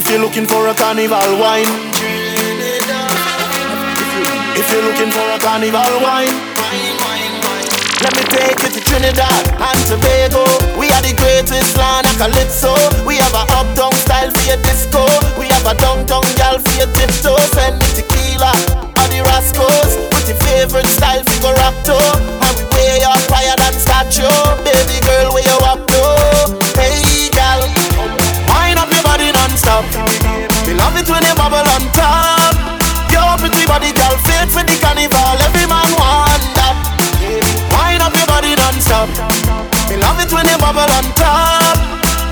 If you're looking for a carnival wine, if you're looking for a carnival wine, let me take you to Trinidad and Tobago. We are the greatest land of calypso. We have a uptown style for your disco. We have a downtown gal for your tiptoe. Send me tequila or the Rascals with your favorite style for your rap to. And we way up higher than statue. Baby girl, where you up We love it when you bubble on top. Your pretty body, girl, fit for the carnival. Every man want that. Wind up your body non-stop. Me love it when you bubble on top.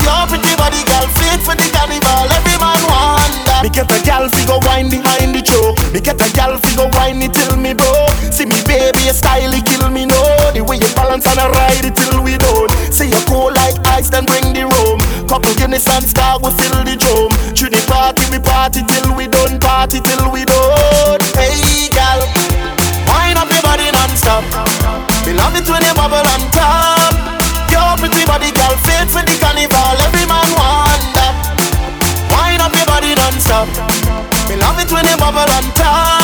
Your pretty body, girl, fit for the carnival. Every man want that. Me get a gal fi go wine behind the choke. Me get a gal fi go wine it till me broke. See me baby, your style it kill me no. The way you balance and I ride it till we don't. See you cool like ice, then bring the rum. Couple Guinness and star, we fill the drum. Party, till we done. Party till we done. Hey gal, wine up your body non-stop. Me love it when you bubble on top. Your pretty body, girl, fit for the carnival. Every man want that. Wine up your body non-stop. Me love it when you bubble on top.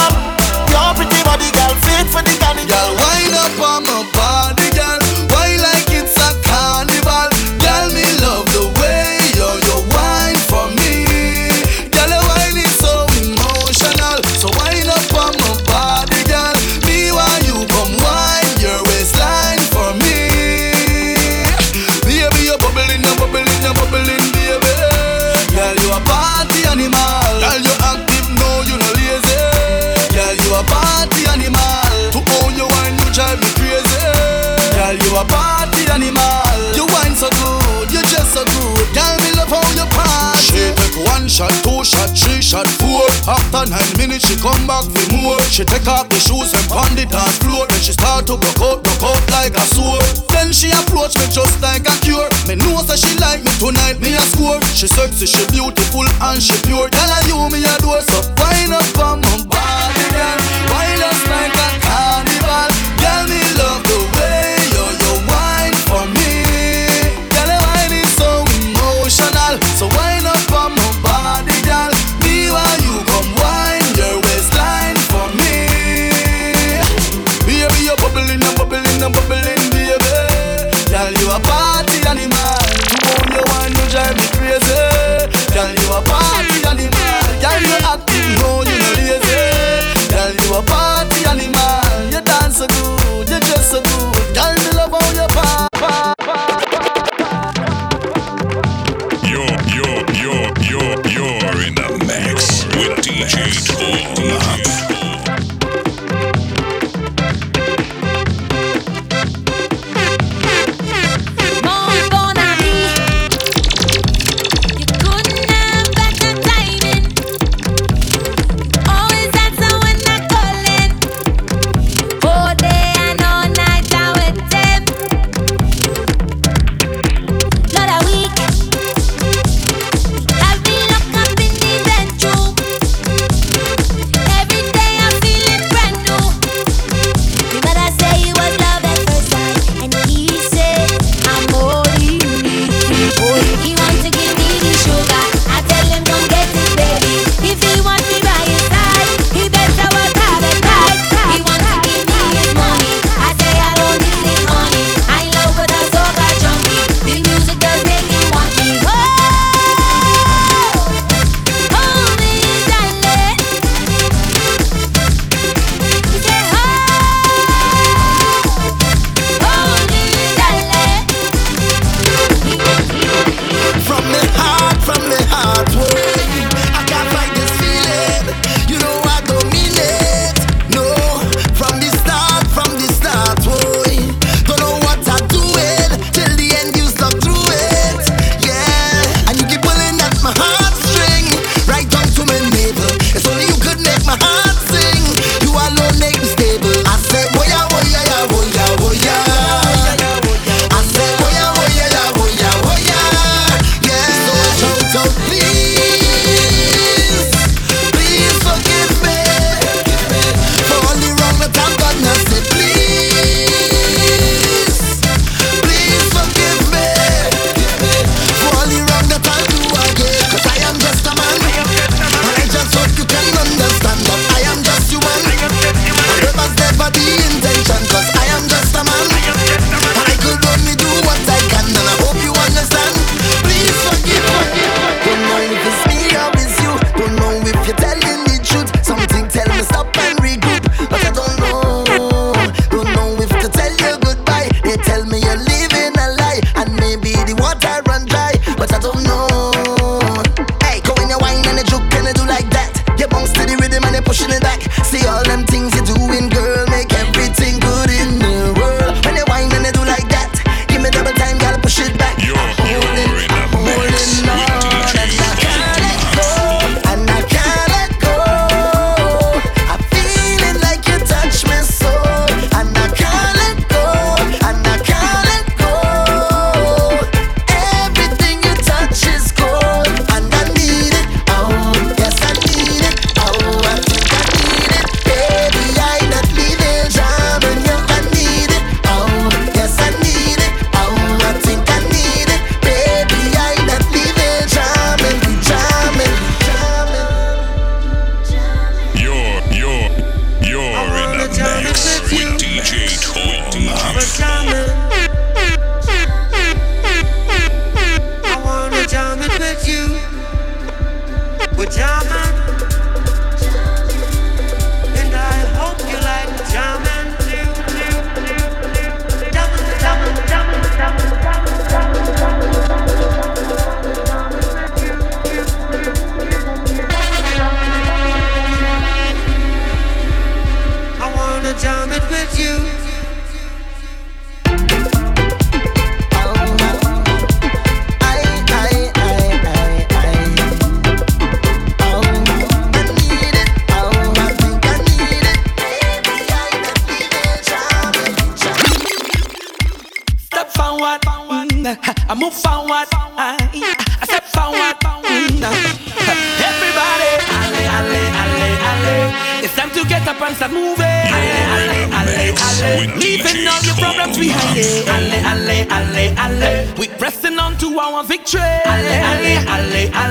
Shot, four. After nine minutes, she come back for more. She take off the shoes and pound it dance floor. Then she start to broke out, broke out like a sword. Then she approach me just like a cure. Me know that she like me tonight, me a score. She sexy, she beautiful and she pure. Tell her you me a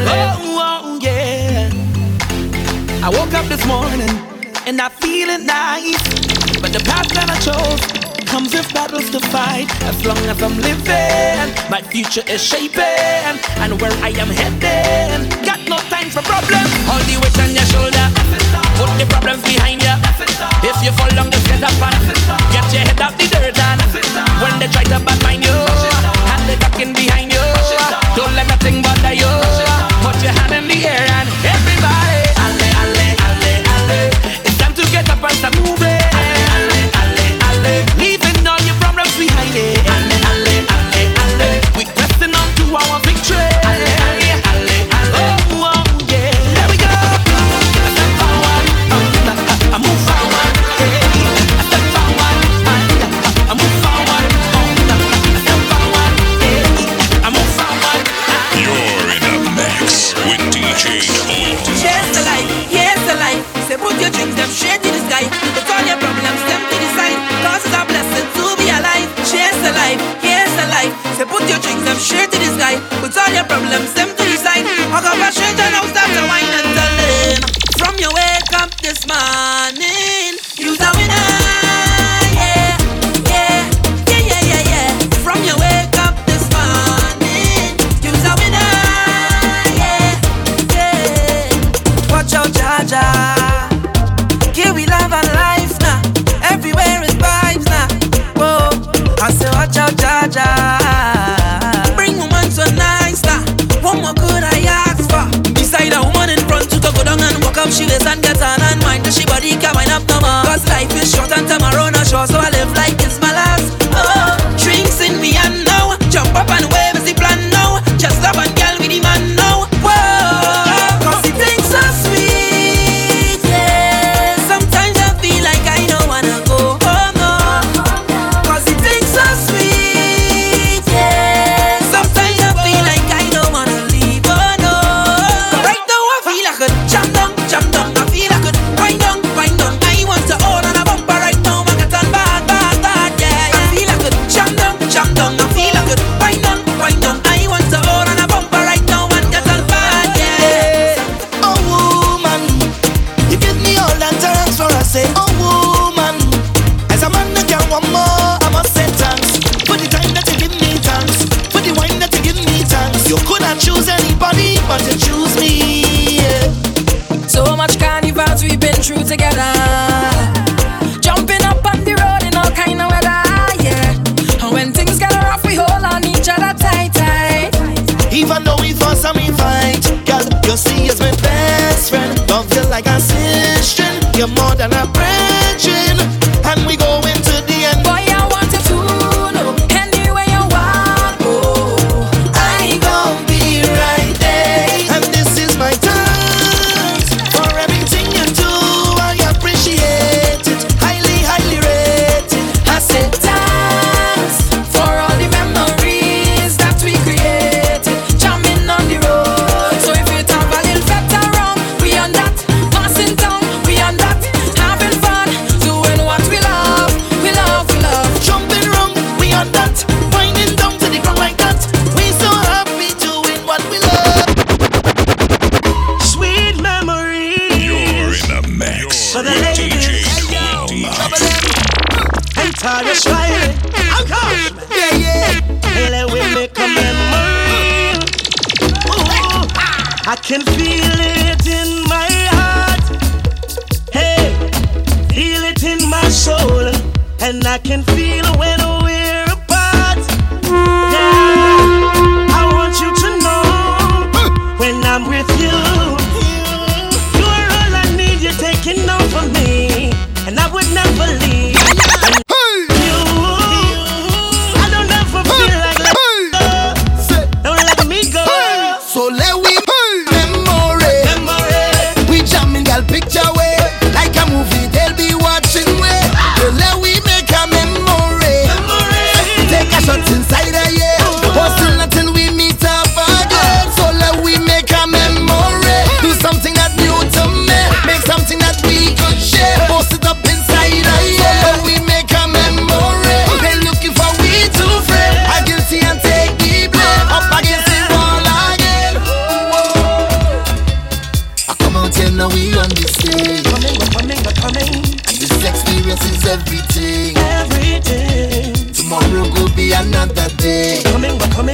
Oh, oh, yeah. I woke up this morning and I feeling nice, but the path that I chose comes with battles to fight. As long as I'm living, my future is shaping, and where I am heading. Got no time for problems. Hold the weight on your shoulder. Put the problems behind you. If you fall down, just get up and get your head out the dirt. And when they try to bad mind you, hand the talking behind you. Don't let nothing bother you. Put your hand in the air and everybody, alle, alle, alle, alle. It's time to get up and start moving.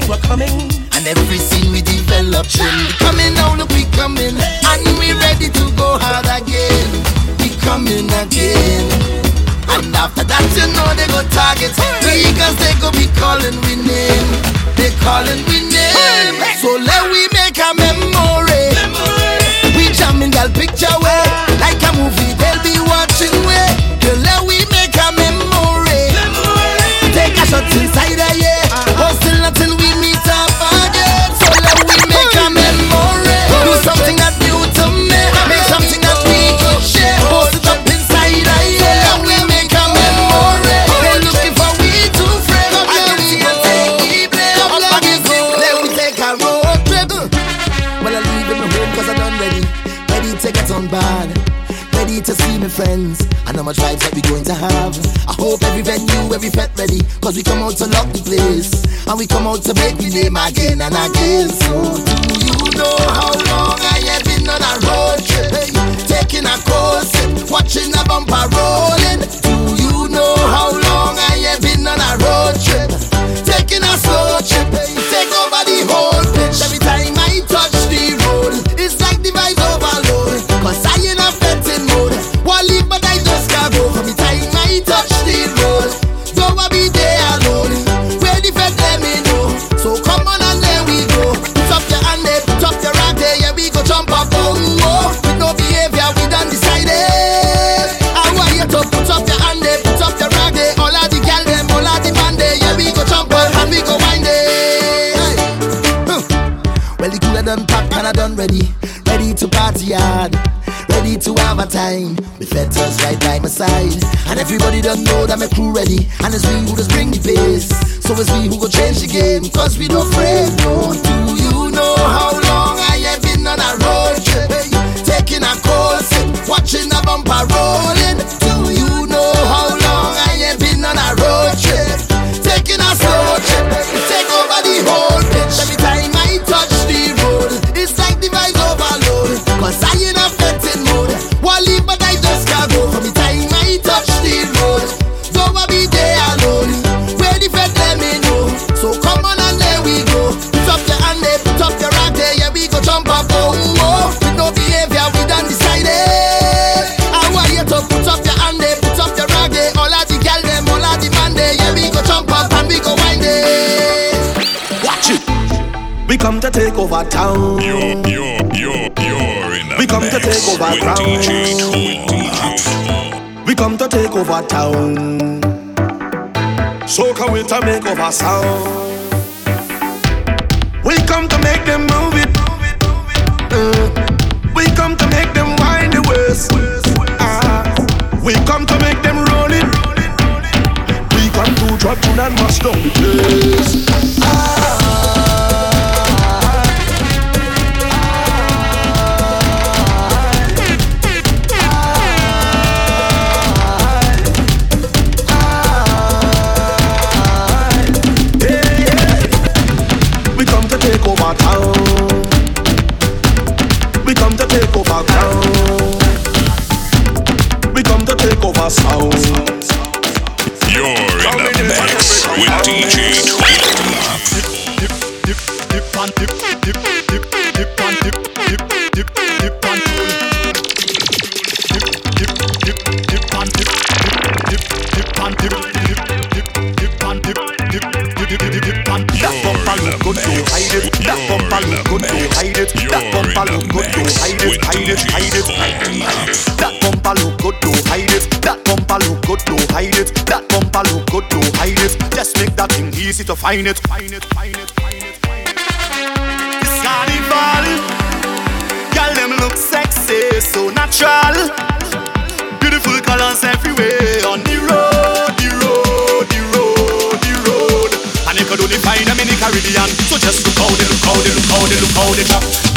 were coming. And everything we develop trend. Coming on, we coming. And we ready to go hard again. We coming again. And after that, you know they go target. The Eagles, they go be calling we name. They calling we name. So let we make a memory. We jamming that picture way. Ah. Like a movie. have. I hope every venue, every pet ready, cause we come out to lock the place. And we come out to make the name again and again. So, do you know how long I have been on a road trip? Hey, taking a course, watching a bumper rolling. Do you know how just know that my crew ready. And it's we who just bring the pace. So it's we who go change the game. Cause we don't afraid, no. come to take over town. You're, you're, you're, you're in we come to take over town. DJ we come to take over town. So come we to make over sound. We come to make them move it. Mm. We come to make them wind the waist. Ah. We come to make them roll it. We come to drop down and mash down the place. find it, find it, find it, find it, find it. This carnival, girl them look sexy, so natural. Beautiful colors everywhere on the road, the road, the road, the road. And you could only find them in the Caribbean, so just look how they look how they look how they look how they drop.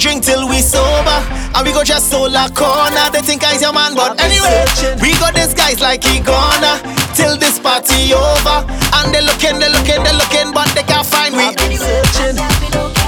drink till we sober, and we go just solar corner. They think I's your man, but anyway, we got these guys like he gonna till this party over. And they looking, they looking, they looking, but they can't find me.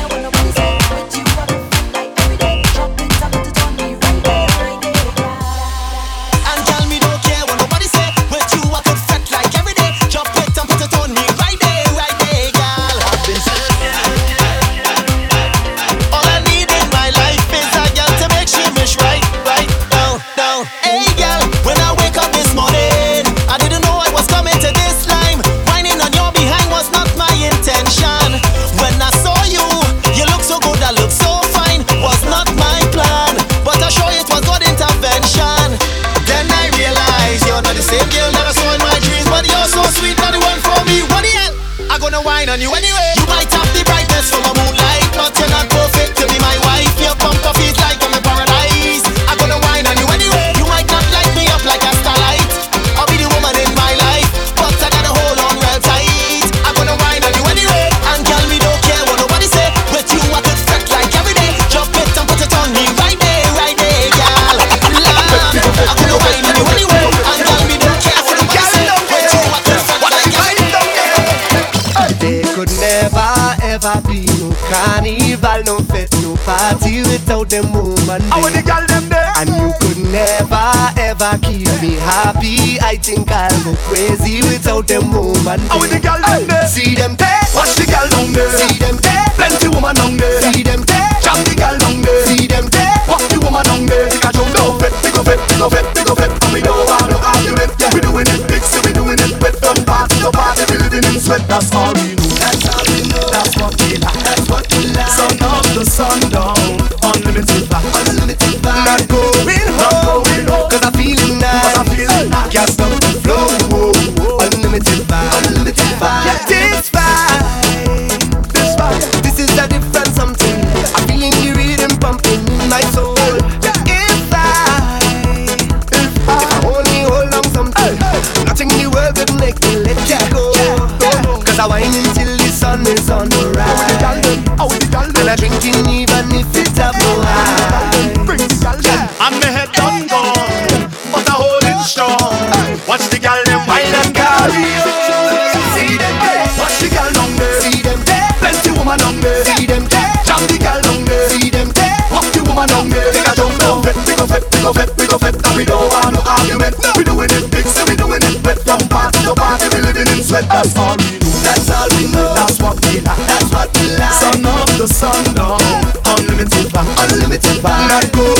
never be no carnival, no fete, no party without them woman. I want the girl them there. And you could never ever keep me happy. I think I'll go crazy without them woman. I want the girl them there. See them there. Watch the girl down there. See Even if it's a blow high And me head done gone But I hold it strong Watch the gal them wine and carry See them there. Watch the gal down there. See them there. Plenty woman down there. See them there. Jump the gal down there. See them there. Walk the woman down there. Take a jump down. We go fit, we go fit, we go fit And we don't want no argument. We doing it big, so we doing it wet. From party to party, we living in sweat. That's all. we Narco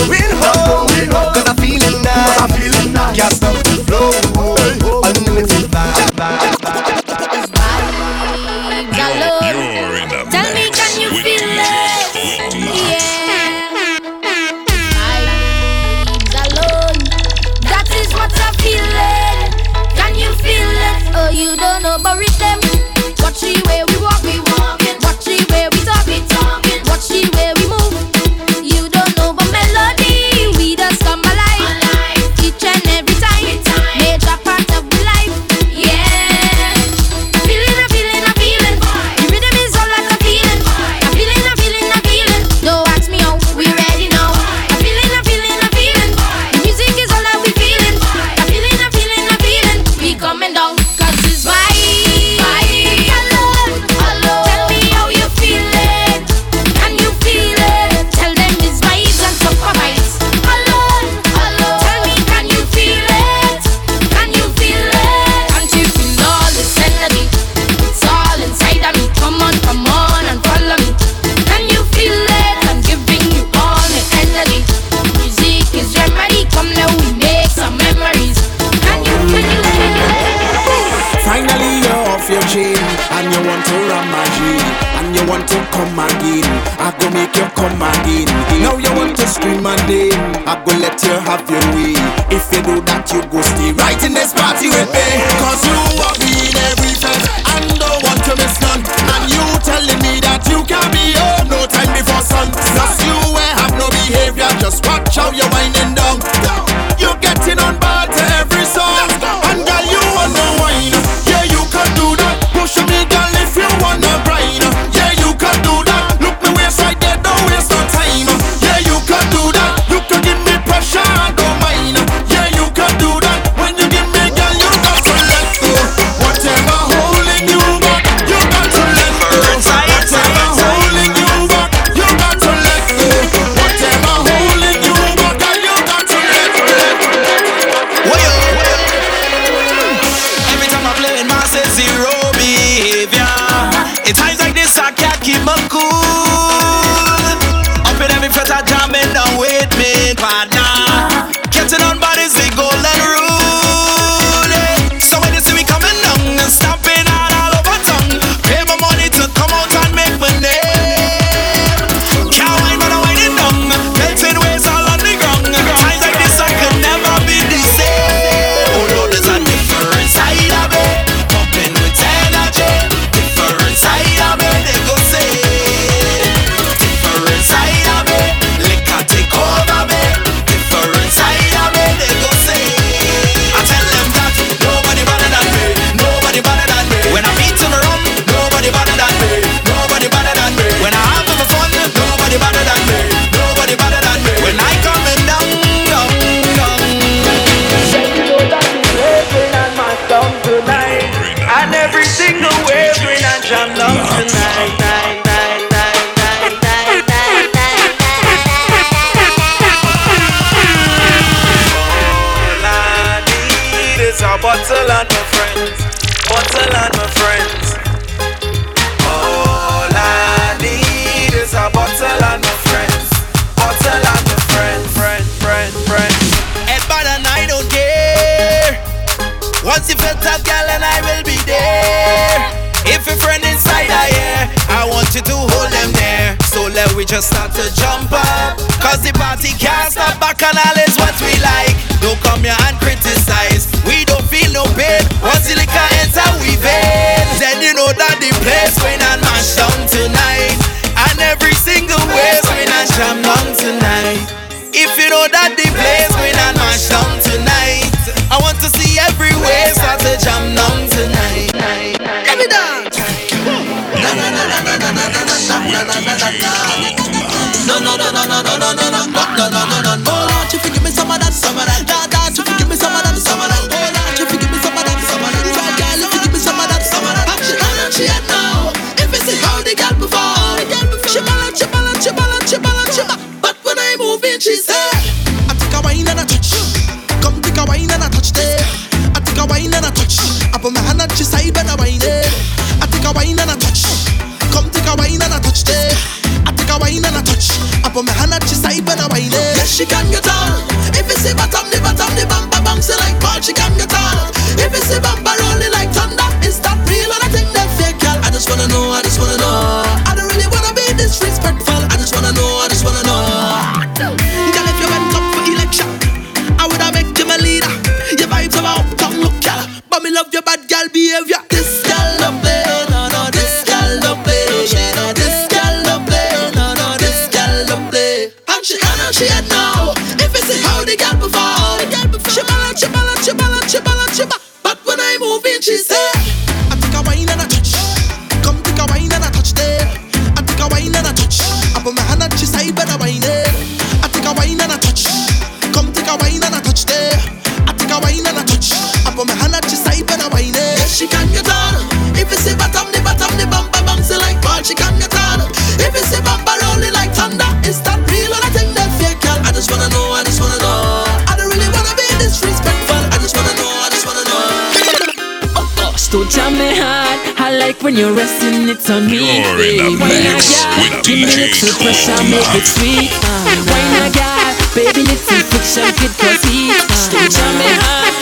When you're resting, it's on you're me, babe. Why not, yeah? Give me extra pressure, make it sweet. Uh, why not, yeah? Baby, it's a fiction, kid, get he uh. still jamming hard.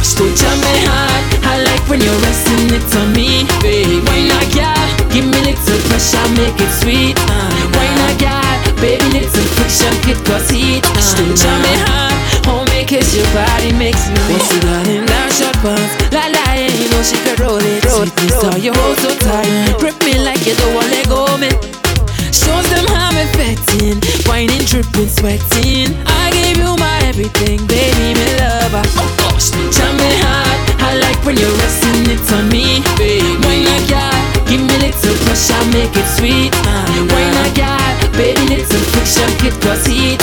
Still jamming hard. I like when you're resting, it on me, babe. Why not, yeah? Give me a little pressure, make it sweet. Uh, why not, yeah? Baby, little friction, kid, cause he uh, still jamming hard. Oh, make your body makes me. What's it darling? in that short bus? know she can roll it. Roll, it, roll, roll, you hold so tight. Grip me like you don't wanna let go man. Shows them how I'm affecting. Whining, dripping, sweating. I gave you my everything, baby, my lover. Oh gosh, jumping hard. I like when you're resting it on me. When I got, give me little pressure, make it sweet. Ah, when I got, baby, little friction, get cause heat.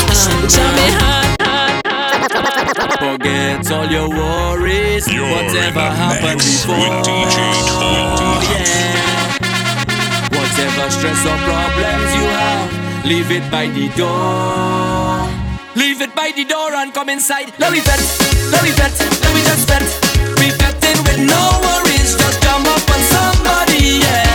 Jumping hard. Forget all your worries, You're whatever happened before. Oh, yeah. Whatever stress or problems you have, leave it by the door. Leave it by the door and come inside. Let me vent, let me vent, let me just vent. Be vetting with no worries, just come up on somebody, yeah.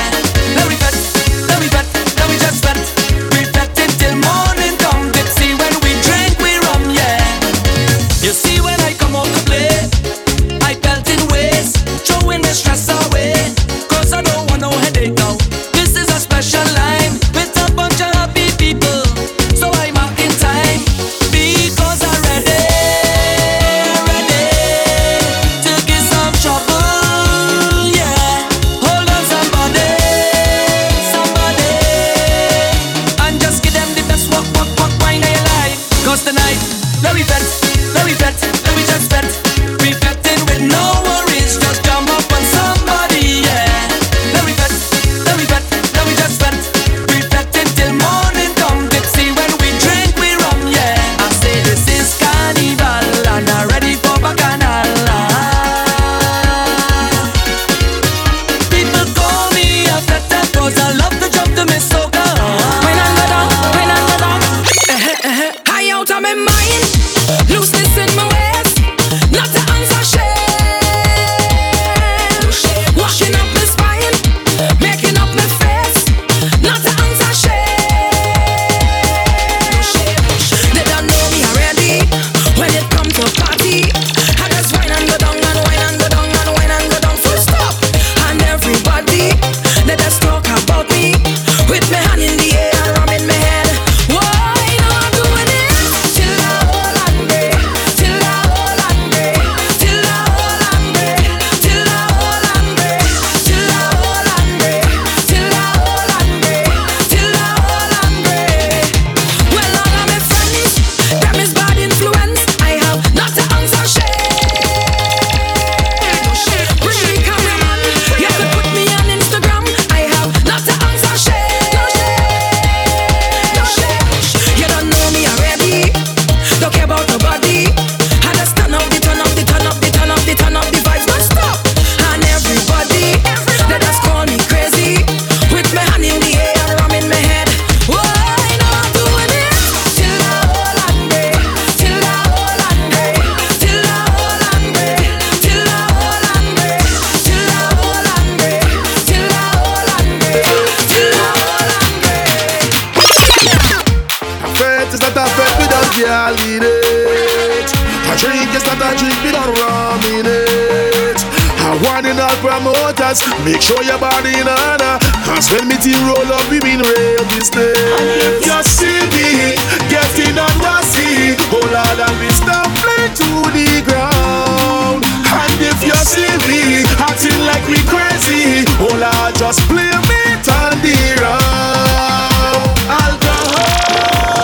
all promoters. Make sure your body in order. Cause when me team roll up, we mean real business. You see me getting on the sea. Oh Lord, and we stop play to the ground. And if you see me acting like we crazy, oh Lord, just play me on the round. Alcohol.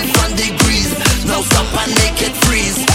in front degrees. No stop and make it freeze.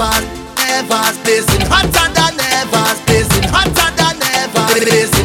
Ever never blazing hotter than ever blazing hotter than ever blazing.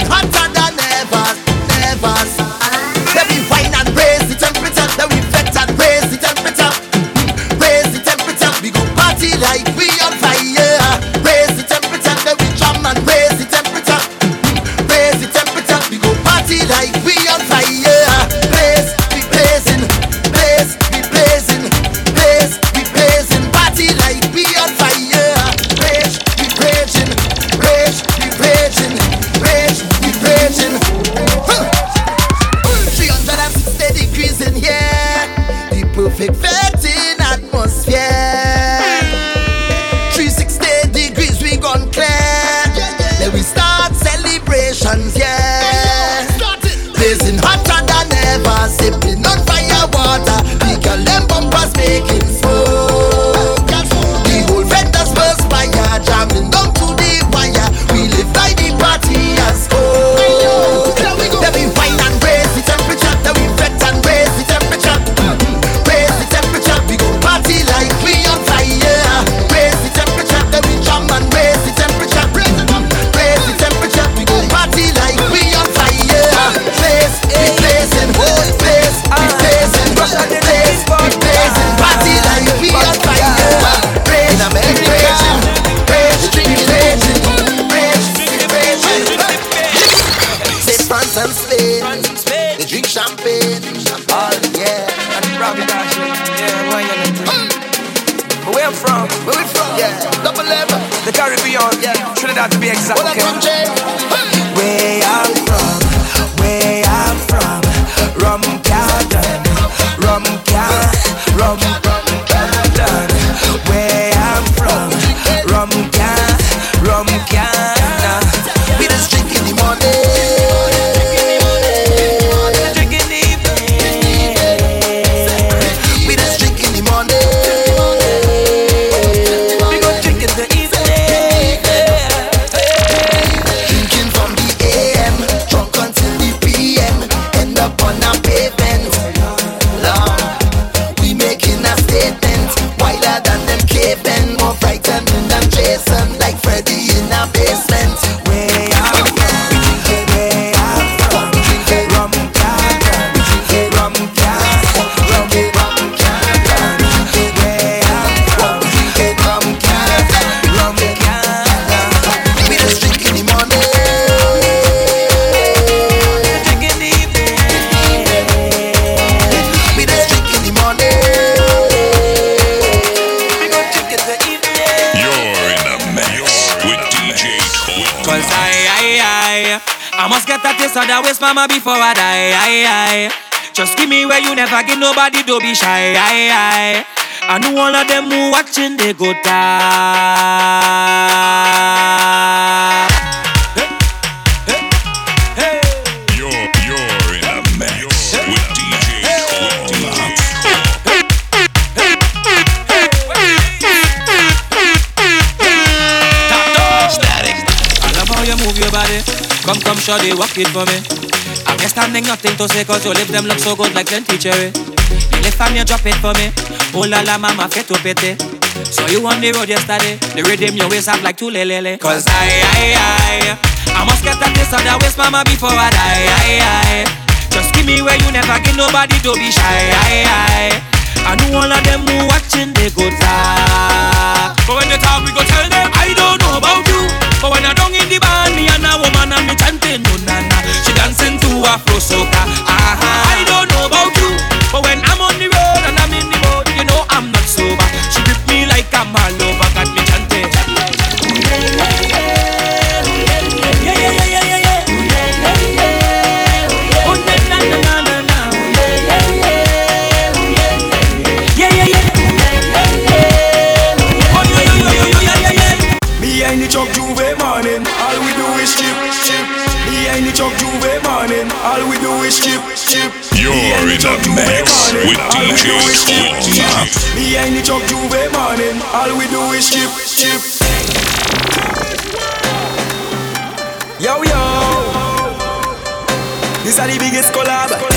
never give nobody, to be shy. I, know all of them who watching, they go die. Come, come, shawty, walk it for me can't make nothing to say Cause your lips them look so good like plenty cherry Lily fam, you drop it for me. Oh la la, mama, fit to pity So you on the road yesterday. The rhythm your waist up like two lelele Cause I, I, I I must get that this other waist, mama, before I die. I, I, just give me where you never give nobody, don't be shy. I, I, I. Know all of them who watching, they go die. But when they talk, we go tell them, I don't know about but when I down in the barn, me and a woman and me chanting, no na na. She dancing to a flow soca, ah ah. mix with DJ Fortnite. Behind the truck J'ouvert morning, all we do is ship, ship. Yo yo, this is the biggest collab.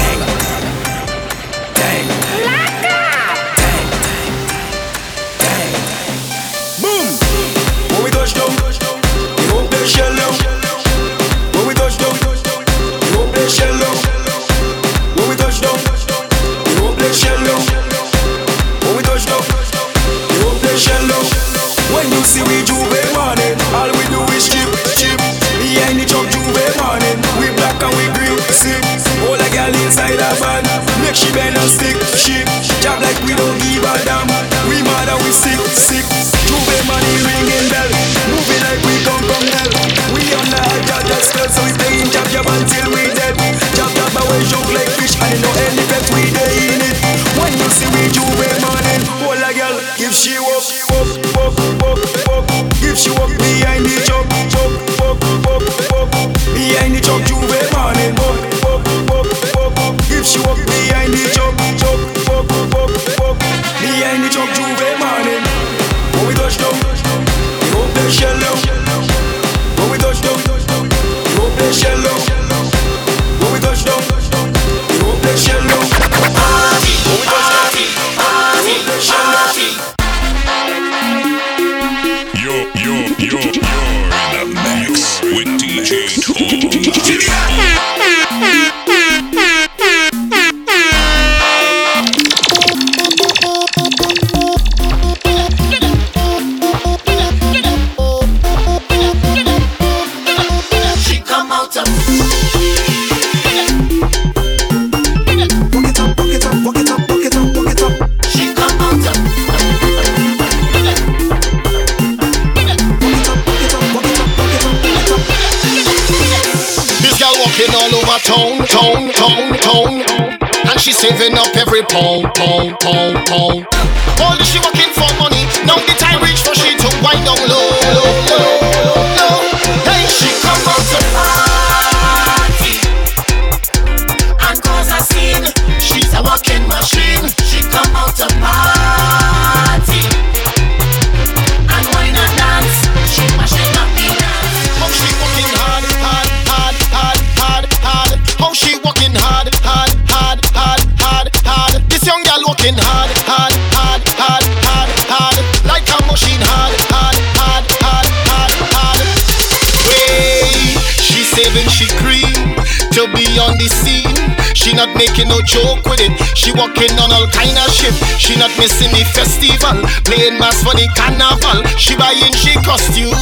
working on all kind of shit. She not missing the festival, playing mass for the carnival. She buying she costume.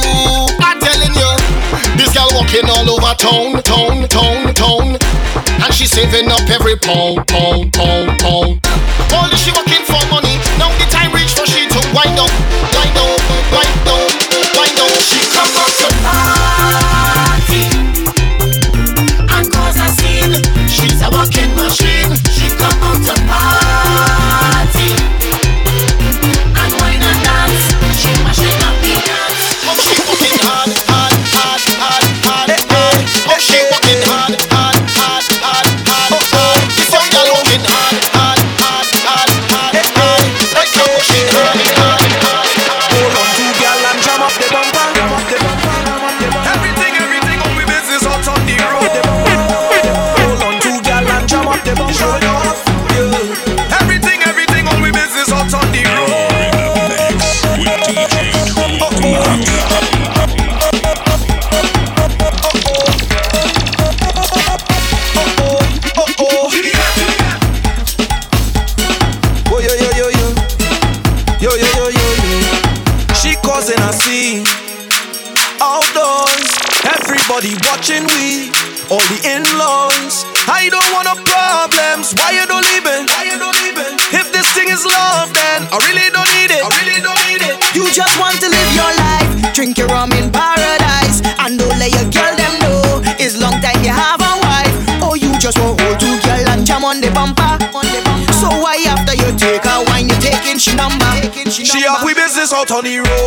I telling you, this girl walking all over town, town, town, town, and she saving up every pound, pound, pound, pound. All she working for money. Now the time reached for she to wind up, wind up, wind. Out on the road.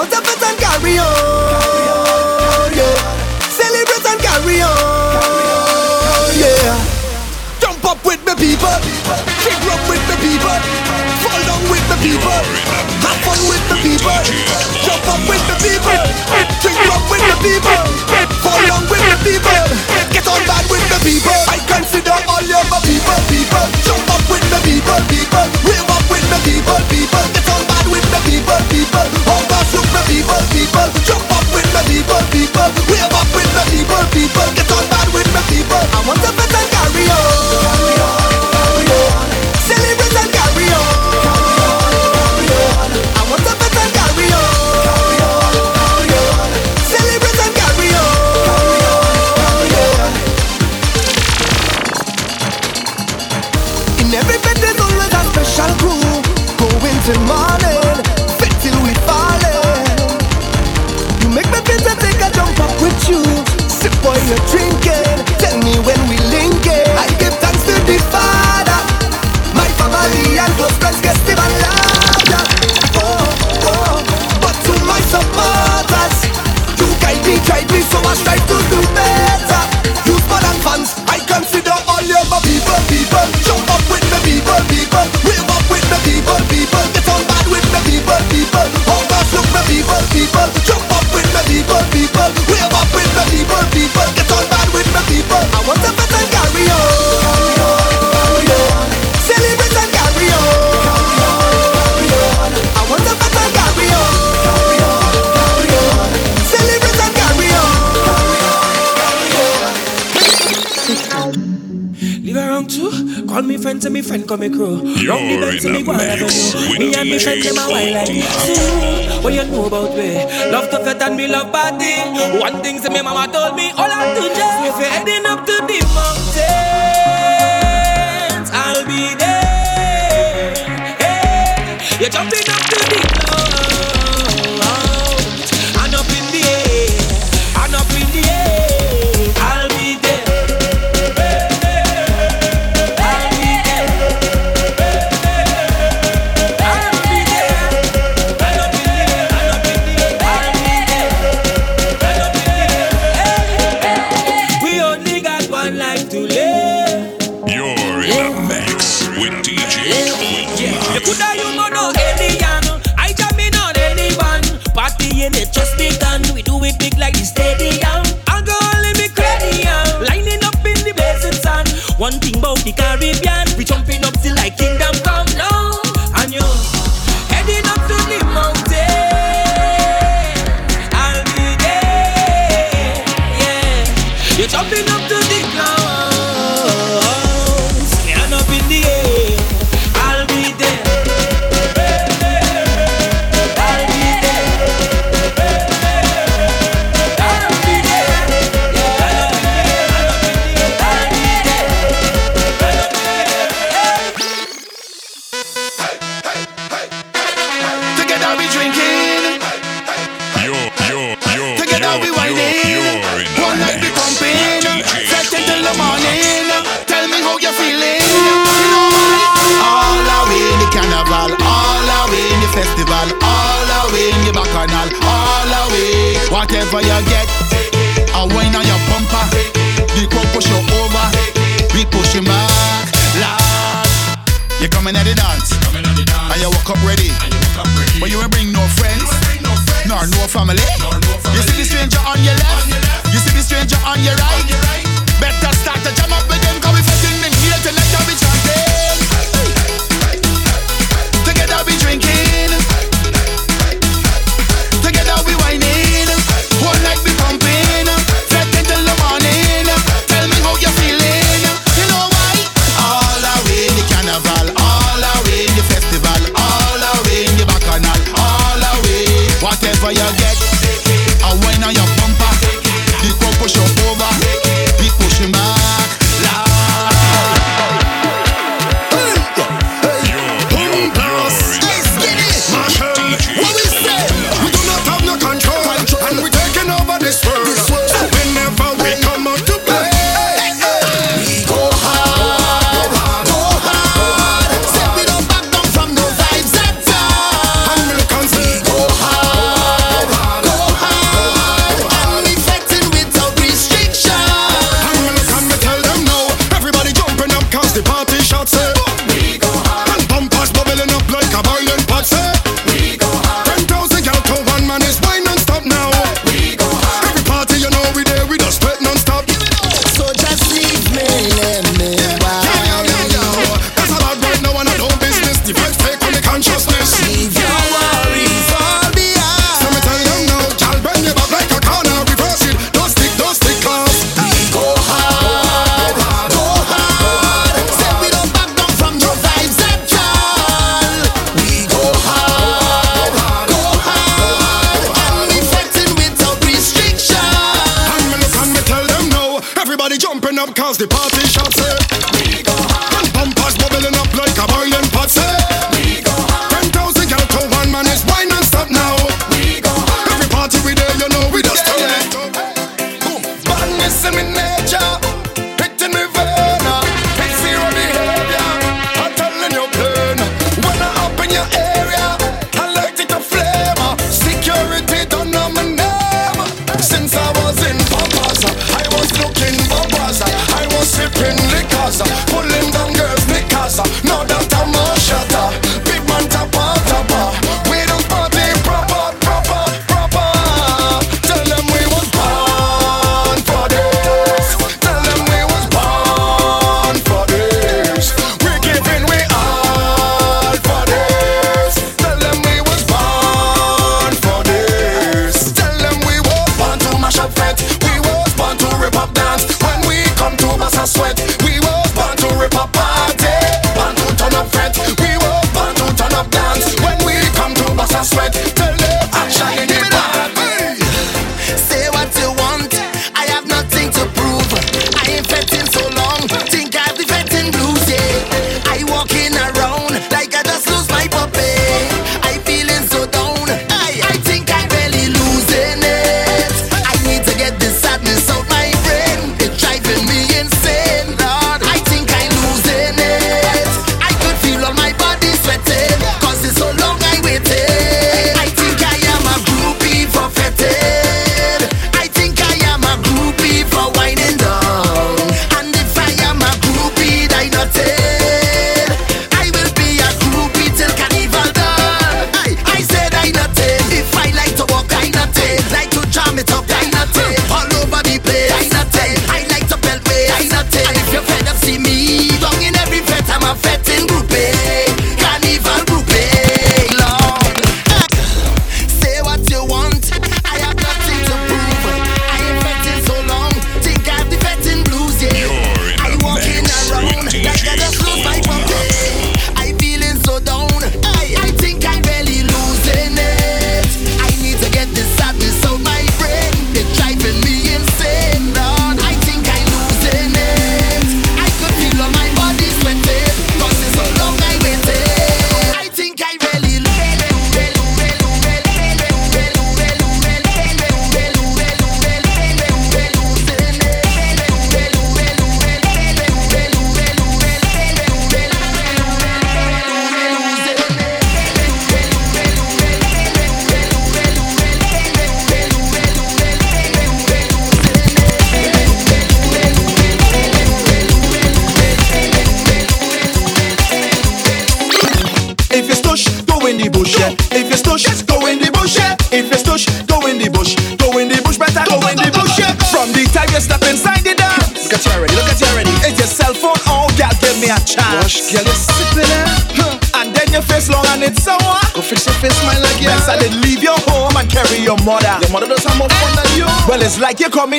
Cause and carry on, Jump up with the people, up with the people, fall down with the people, have fun with the people, jump up with the people, up with the people, fall down with the people, get on bad with the people. I consider all your people, people, jump up with the people, people, wave up with the people, people, get on bad with the people, people people, people, jump up with my people, people, we're up with my people, people, get on bad with my people. I want to What's up? to me friend come me crew. You're Run the bend to me one of you. Me and me friend them a wild like What oh, you know about me? Love to fet and me love party. One thing that me mama told me, all I do just if you're heading up to the mountains, I'll be there. Hey, you're jumping. Shots say.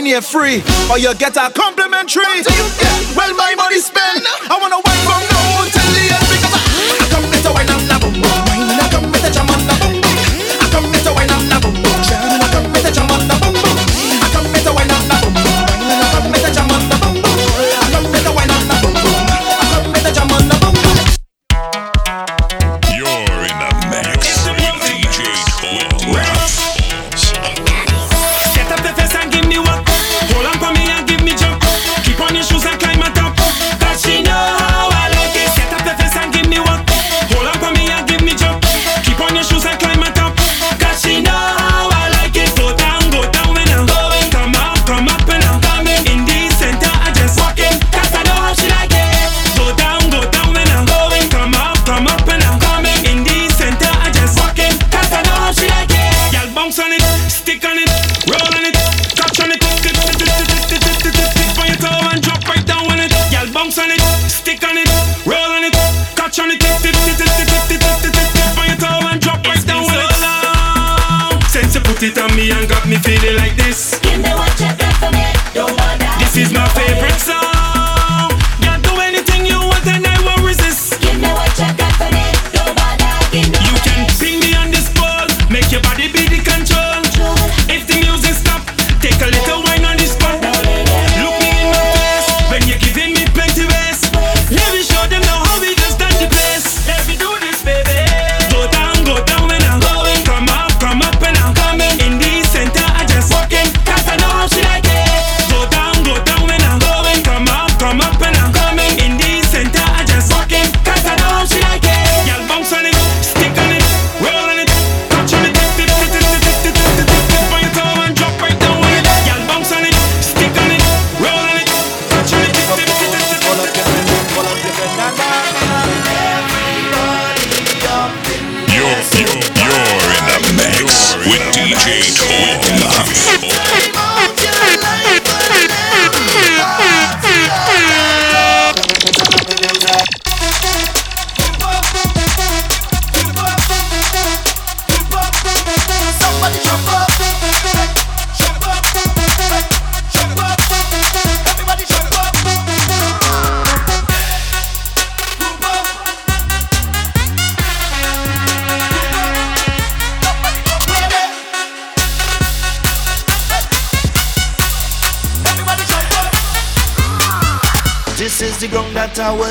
when free, or you get a come.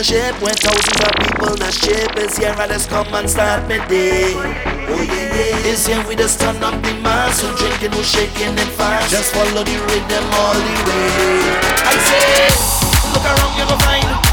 ship When thousands of people that ship is here. Let's come and start my day. Oh yeah, yeah. This year we just turn up the mass. So drinking, we shaking and fast. Just follow the rhythm all the way. I say Look around, you're gonna find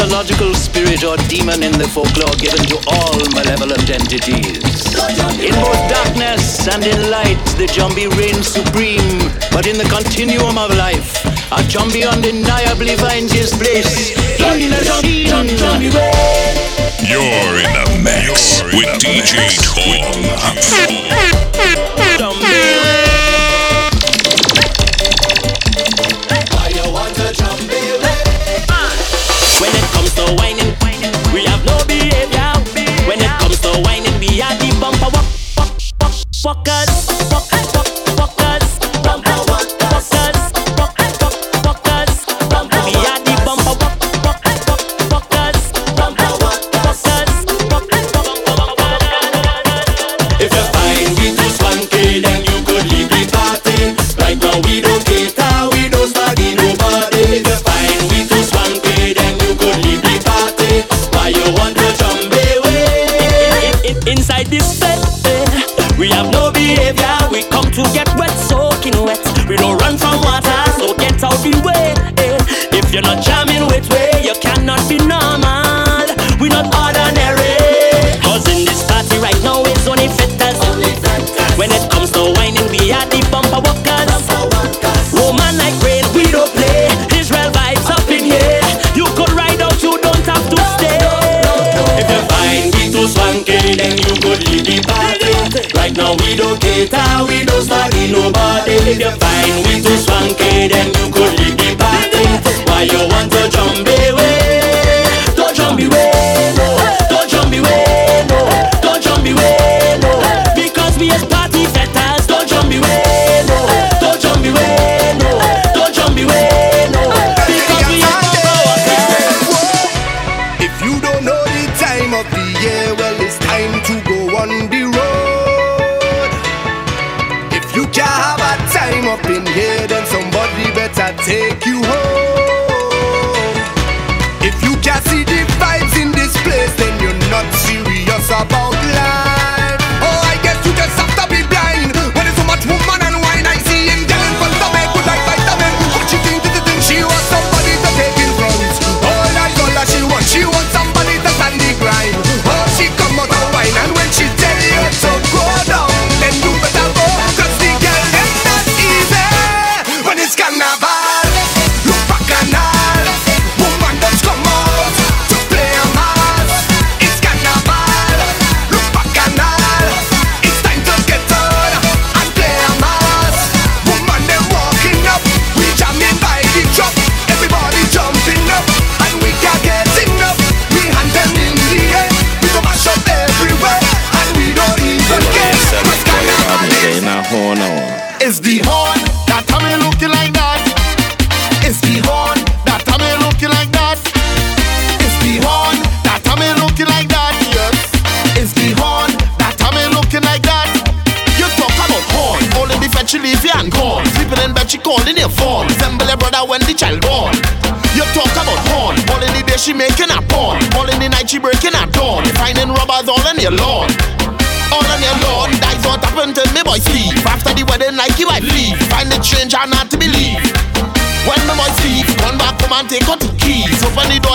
mythological spirit or demon in the folklore given to all malevolent entities. In both darkness and in light, the Jambi reigns supreme, but in the continuum of life, a Jambi undeniably finds his place in the machine. You're in the mix with DJ Tom.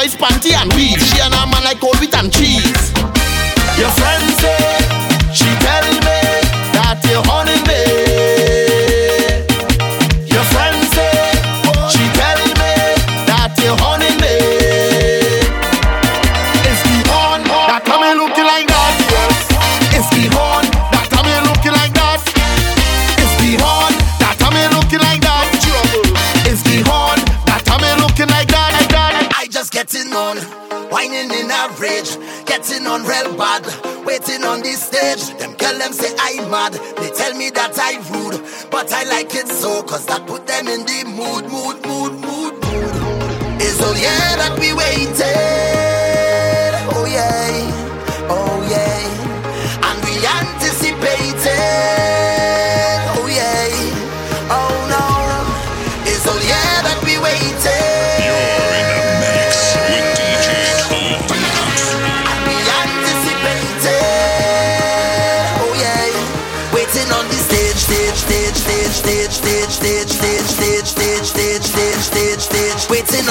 boys panty and weave.